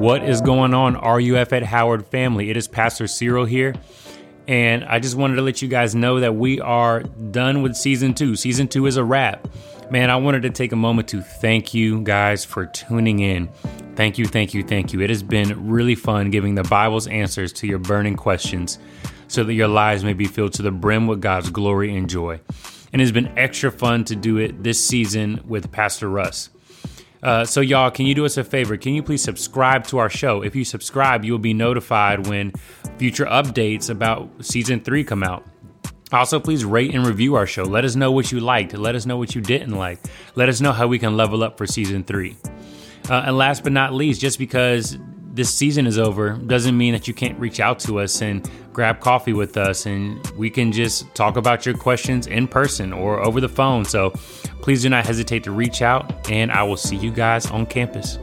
What is going on, RUF at Howard family? It is Pastor Cyril here. And I just wanted to let you guys know that we are done with season two. Season two is a wrap. Man, I wanted to take a moment to thank you guys for tuning in. Thank you, thank you, thank you. It has been really fun giving the Bible's answers to your burning questions so that your lives may be filled to the brim with God's glory and joy. And it's been extra fun to do it this season with Pastor Russ. Uh, so, y'all, can you do us a favor? Can you please subscribe to our show? If you subscribe, you will be notified when future updates about season three come out. Also, please rate and review our show. Let us know what you liked. Let us know what you didn't like. Let us know how we can level up for season three. Uh, and last but not least, just because this season is over doesn't mean that you can't reach out to us and grab coffee with us and we can just talk about your questions in person or over the phone. So please do not hesitate to reach out and I will see you guys on campus.